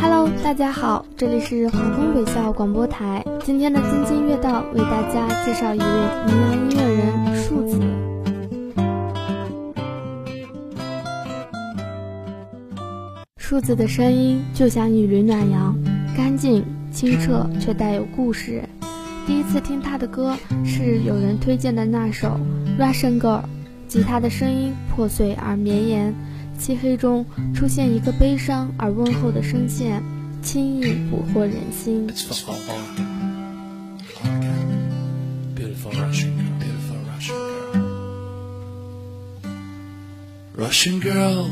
Hello，大家好，这里是华东北校广播台。今天的津津乐道为大家介绍一位云南音乐人树子。树子的声音就像一缕暖阳，干净清澈却带有故事。第一次听他的歌是有人推荐的那首《Russian Girl》，吉他的声音破碎而绵延，漆黑中出现一个悲伤而温厚的声线，轻易捕获人心。Beautiful Russian girl, beautiful Russian girl. Russian girl,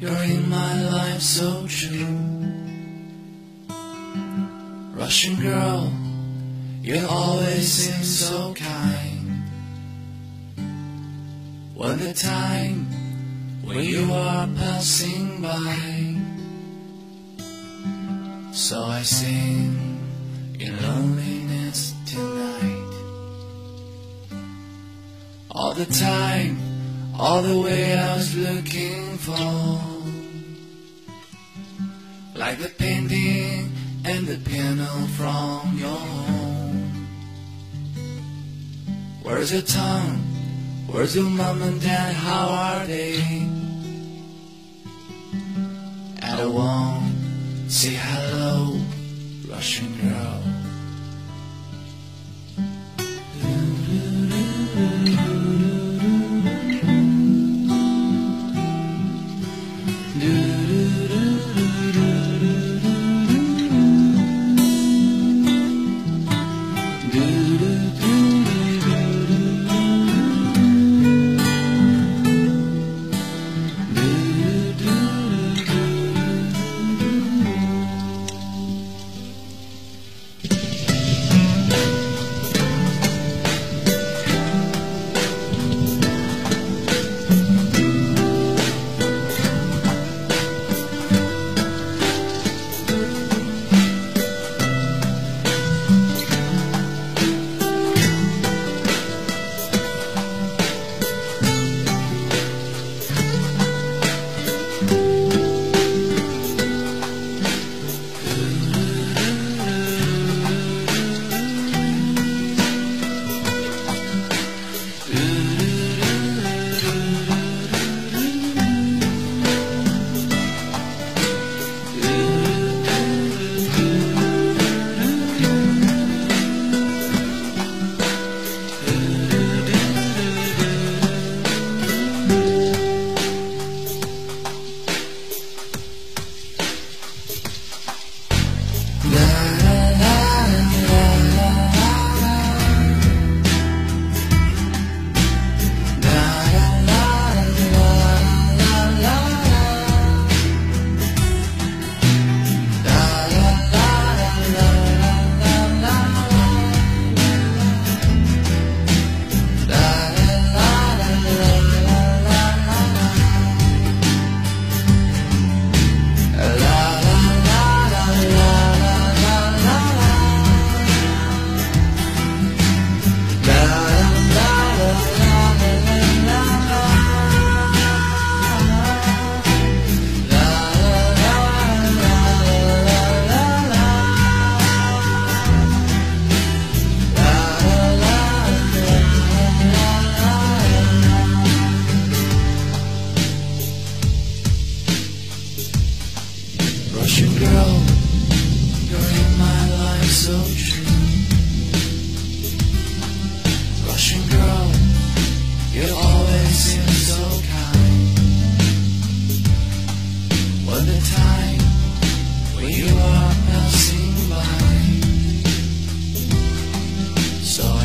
you're in my life so true. Russian girl, you always seem so kind. When the time when you are passing by, so I sing in loneliness tonight. All the time, all the way I was looking for. Like the painting and the piano from your Where's your tongue? Where's your mom and dad? How are they? I won't say hello, Russian girl.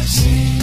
See.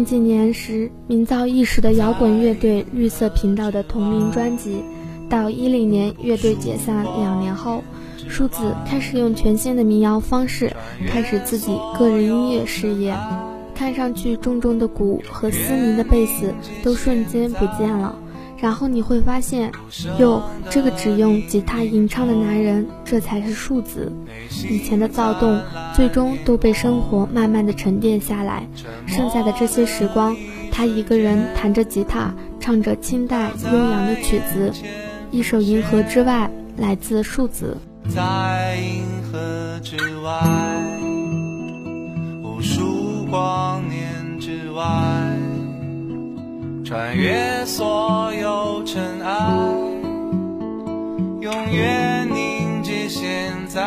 零几年时名噪一时的摇滚乐队绿色频道的同名专辑，到一零年乐队解散两年后，舒子开始用全新的民谣方式开始自己个人音乐事业。看上去重重的鼓和嘶鸣的贝斯都瞬间不见了，然后你会发现，哟，这个只用吉他吟唱的男人，这才是树子。以前的躁动，最终都被生活慢慢的沉淀下来，剩下的这些时光，他一个人弹着吉他，唱着清淡悠扬的曲子。一首《银河之外》，来自树子。在银河之外，无数。光年之外，穿越所有尘埃，永远凝结现在，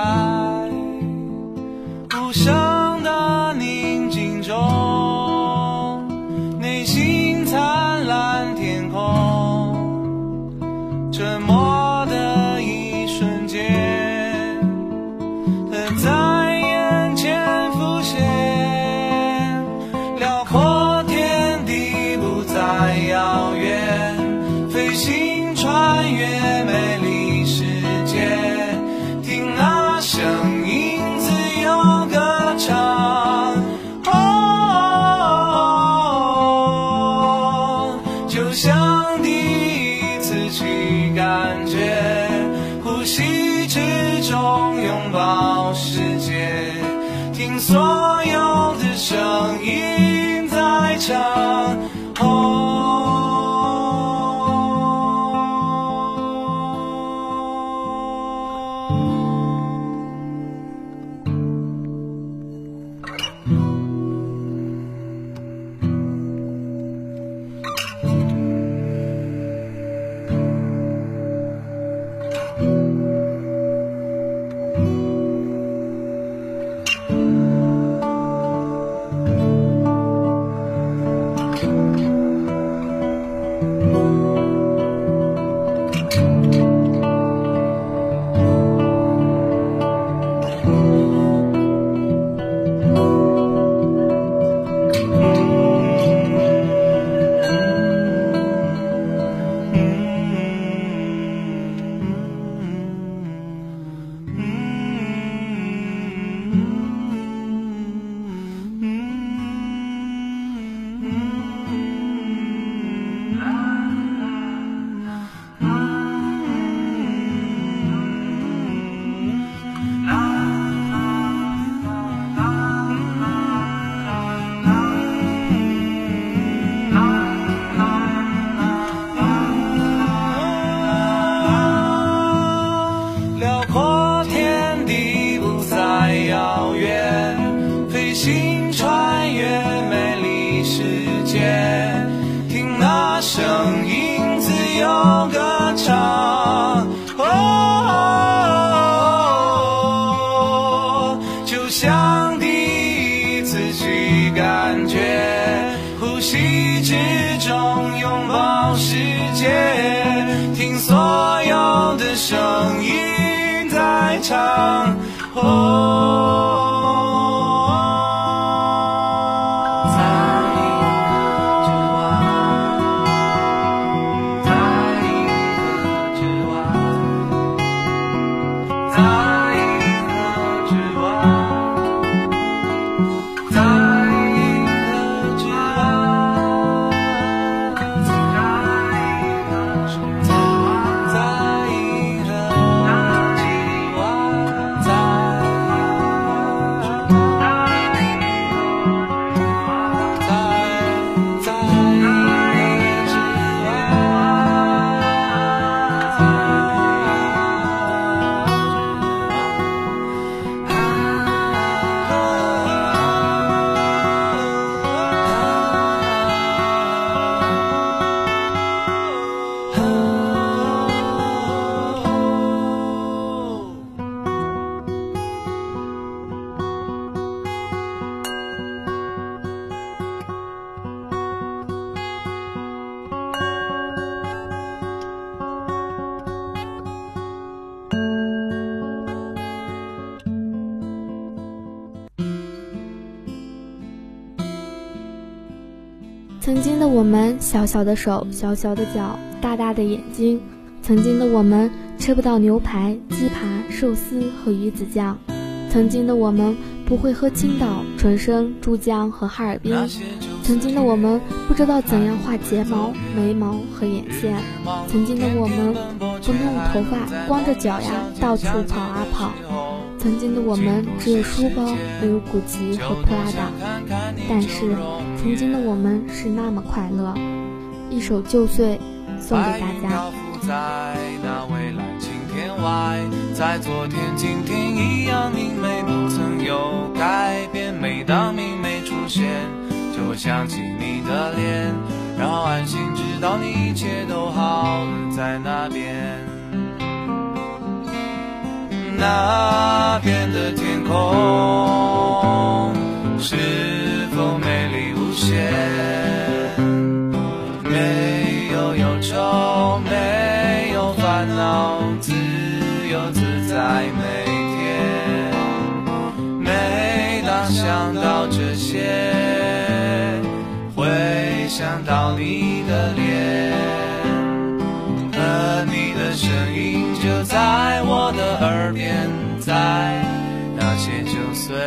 无声。听说曾经的我们，小小的手，小小的脚，大大的眼睛。曾经的我们，吃不到牛排、鸡扒、寿司和鱼子酱。曾经的我们，不会喝青岛、纯生、珠江和哈尔滨。曾经的我们，不知道怎样画睫毛、眉毛和眼线。曾经的我们，不弄头发，光着脚丫，到处跑啊跑。曾经的我们只有书包，没有古奇和普拉达，但是曾经的我们是那么快乐。一首旧岁送给大家。在那蔚蓝晴天外，在昨天、今天一样明媚，不曾有改变。每当明媚出现，就会想起你的脸，然后安心知道你一切都好的在那边。那边的天空是否美丽无限？没有忧愁，没有烦恼，自由自在每天。每当想到这些，会想到你的脸。我的耳边，在那些旧岁月。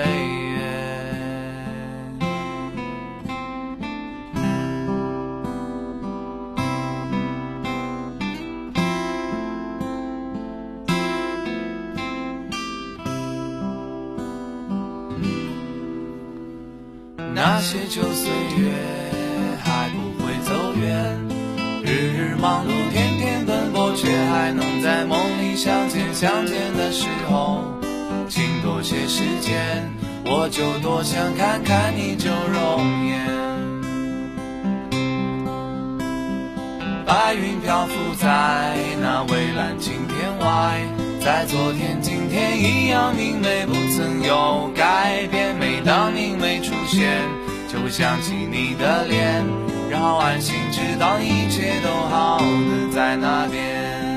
那些旧岁月还不会走远，日日忙碌，天。还能在梦里相见，相见的时候，请多些时间，我就多想看看你旧容颜。白云漂浮在那蔚蓝晴天外，在昨天、今天一样明媚，不曾有改变。每当明媚出现，就会想起你的脸，然后安心知道一切都好的在那边。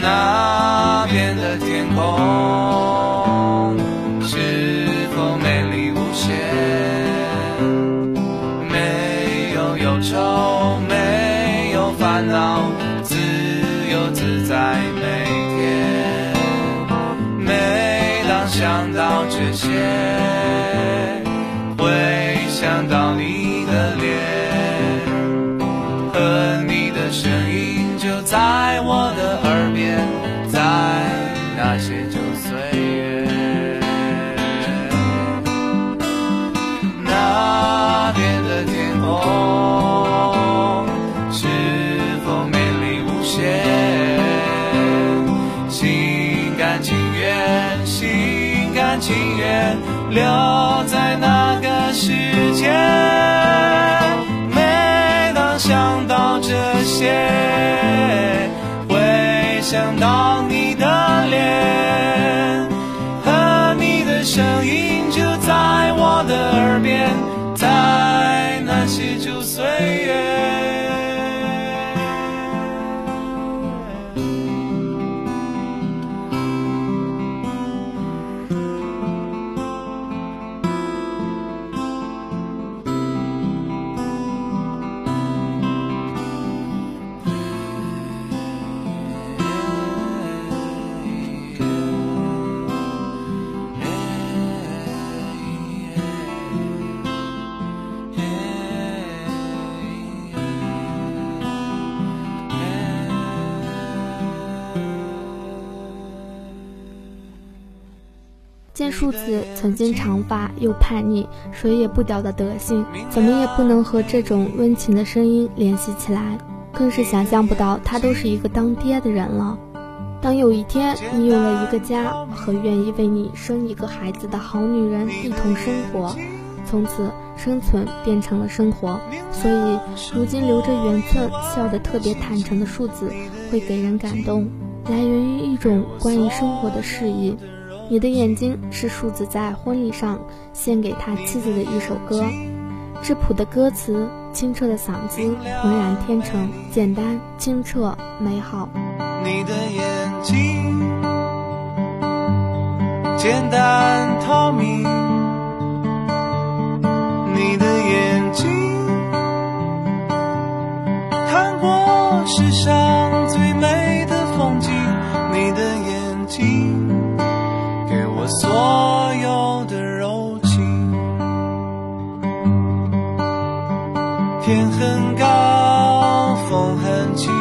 那边的天空。留在那个世界。每当想到这些，会想到你的脸。和你的声音就在我的耳边，见树子曾经长发又叛逆，谁也不屌的德性，怎么也不能和这种温情的声音联系起来，更是想象不到他都是一个当爹的人了。当有一天你有了一个家和愿意为你生一个孩子的好女人一同生活，从此生存变成了生活，所以如今留着圆寸、笑得特别坦诚的树子会给人感动，来源于一种关于生活的示意。你的眼睛是数字在婚礼上献给他妻子的一首歌。质朴的歌词清澈的嗓子浑然天成简单清澈美好。你的眼睛简单透明你的眼睛看过世上所有的柔情。天很高，风很轻，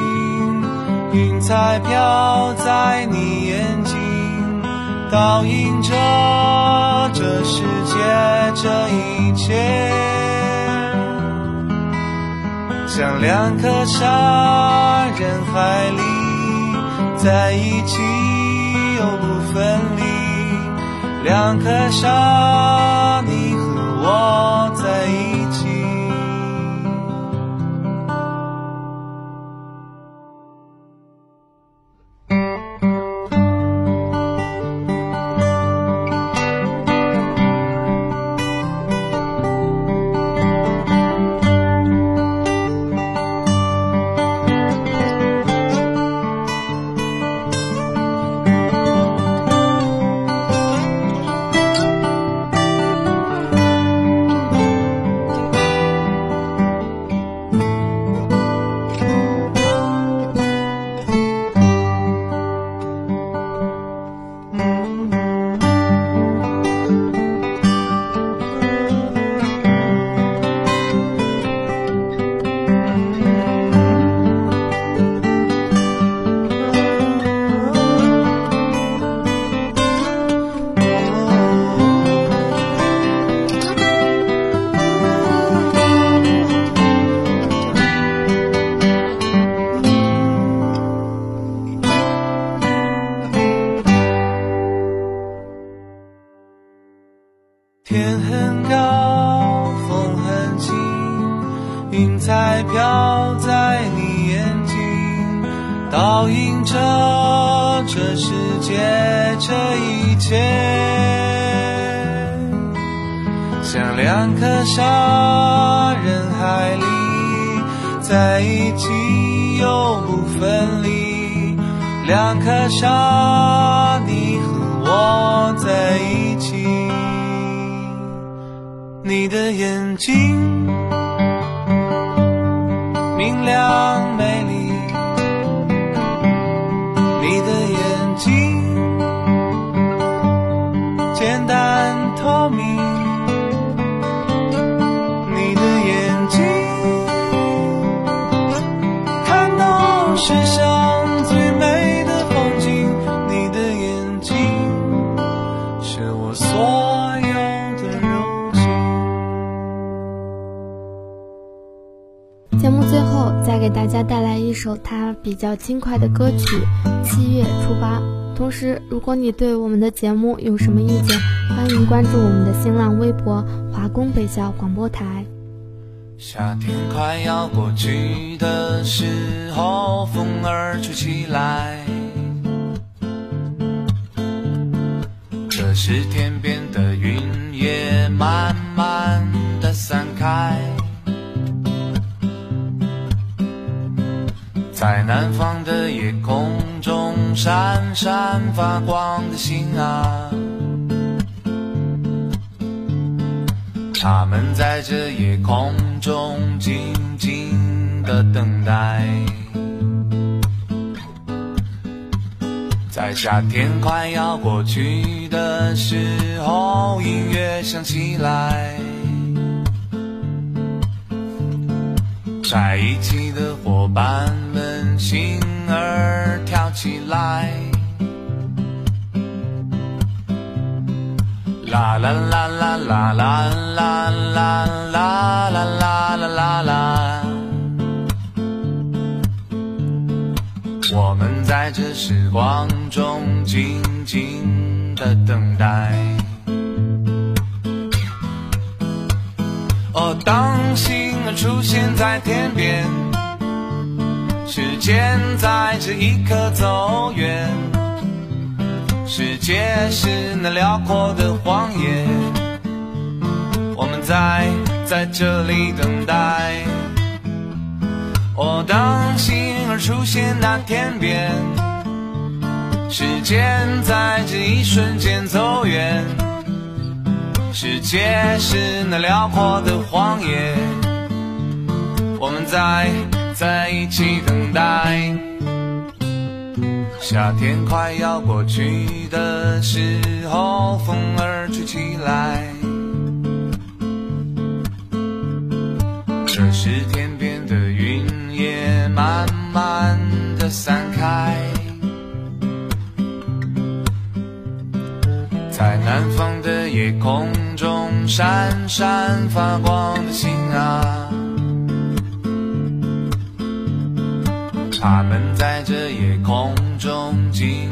云彩飘在你眼睛，倒映着这世界这一切。像两颗沙，人海里在一起又不分离。两颗沙，你和我在一起。倒映着这世界这一切。像两颗沙，人海里在一起又不分离。两颗沙，你和我在一起。你的眼睛明亮世上最美的风景，你的眼睛是我所有的柔情。节目最后再给大家带来一首他比较轻快的歌曲《七月初八》。同时，如果你对我们的节目有什么意见，欢迎关注我们的新浪微博“华工北校广播台”。夏天快要过去的时候，风儿吹起来，这时天边的云也慢慢的散开，在南方的夜空中闪闪发光的星啊。他们在这夜空中静静的等待，在夏天快要过去的时候，音乐响起来，在一起的伙伴们心儿跳起来。啦啦啦啦啦啦啦啦啦啦啦啦啦啦，我们在这时光中静静的等待。哦，当星儿出现在天边，时间在这一刻走远。世界是那辽阔的荒野，我们在在这里等待。哦，当星儿出现那天边，时间在这一瞬间走远。世界是那辽阔的荒野，我们在在一起等待。夏天快要过去的时候，风儿吹起来。这时天边的云也慢慢的散开，在南方的夜空中闪闪发光的星啊，他们在这夜空中静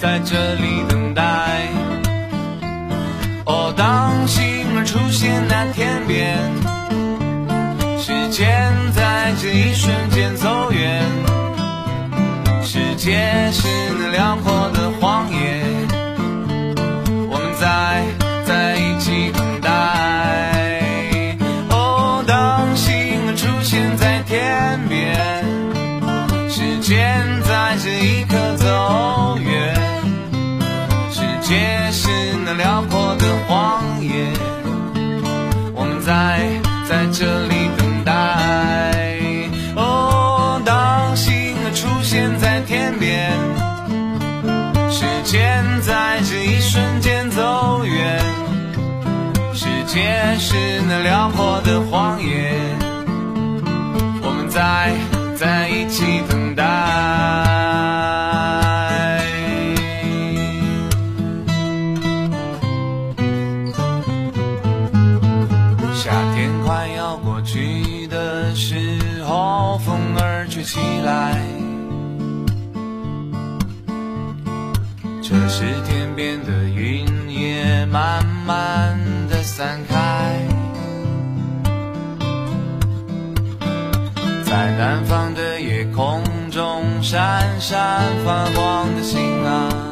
在这里等待。哦，当星儿出现那天边，时间在这一瞬间走远。世界是那辽阔的荒野，现在天边，时间在这一瞬间走远。世界是那辽阔的散开，在南方的夜空中闪闪发光的星啊。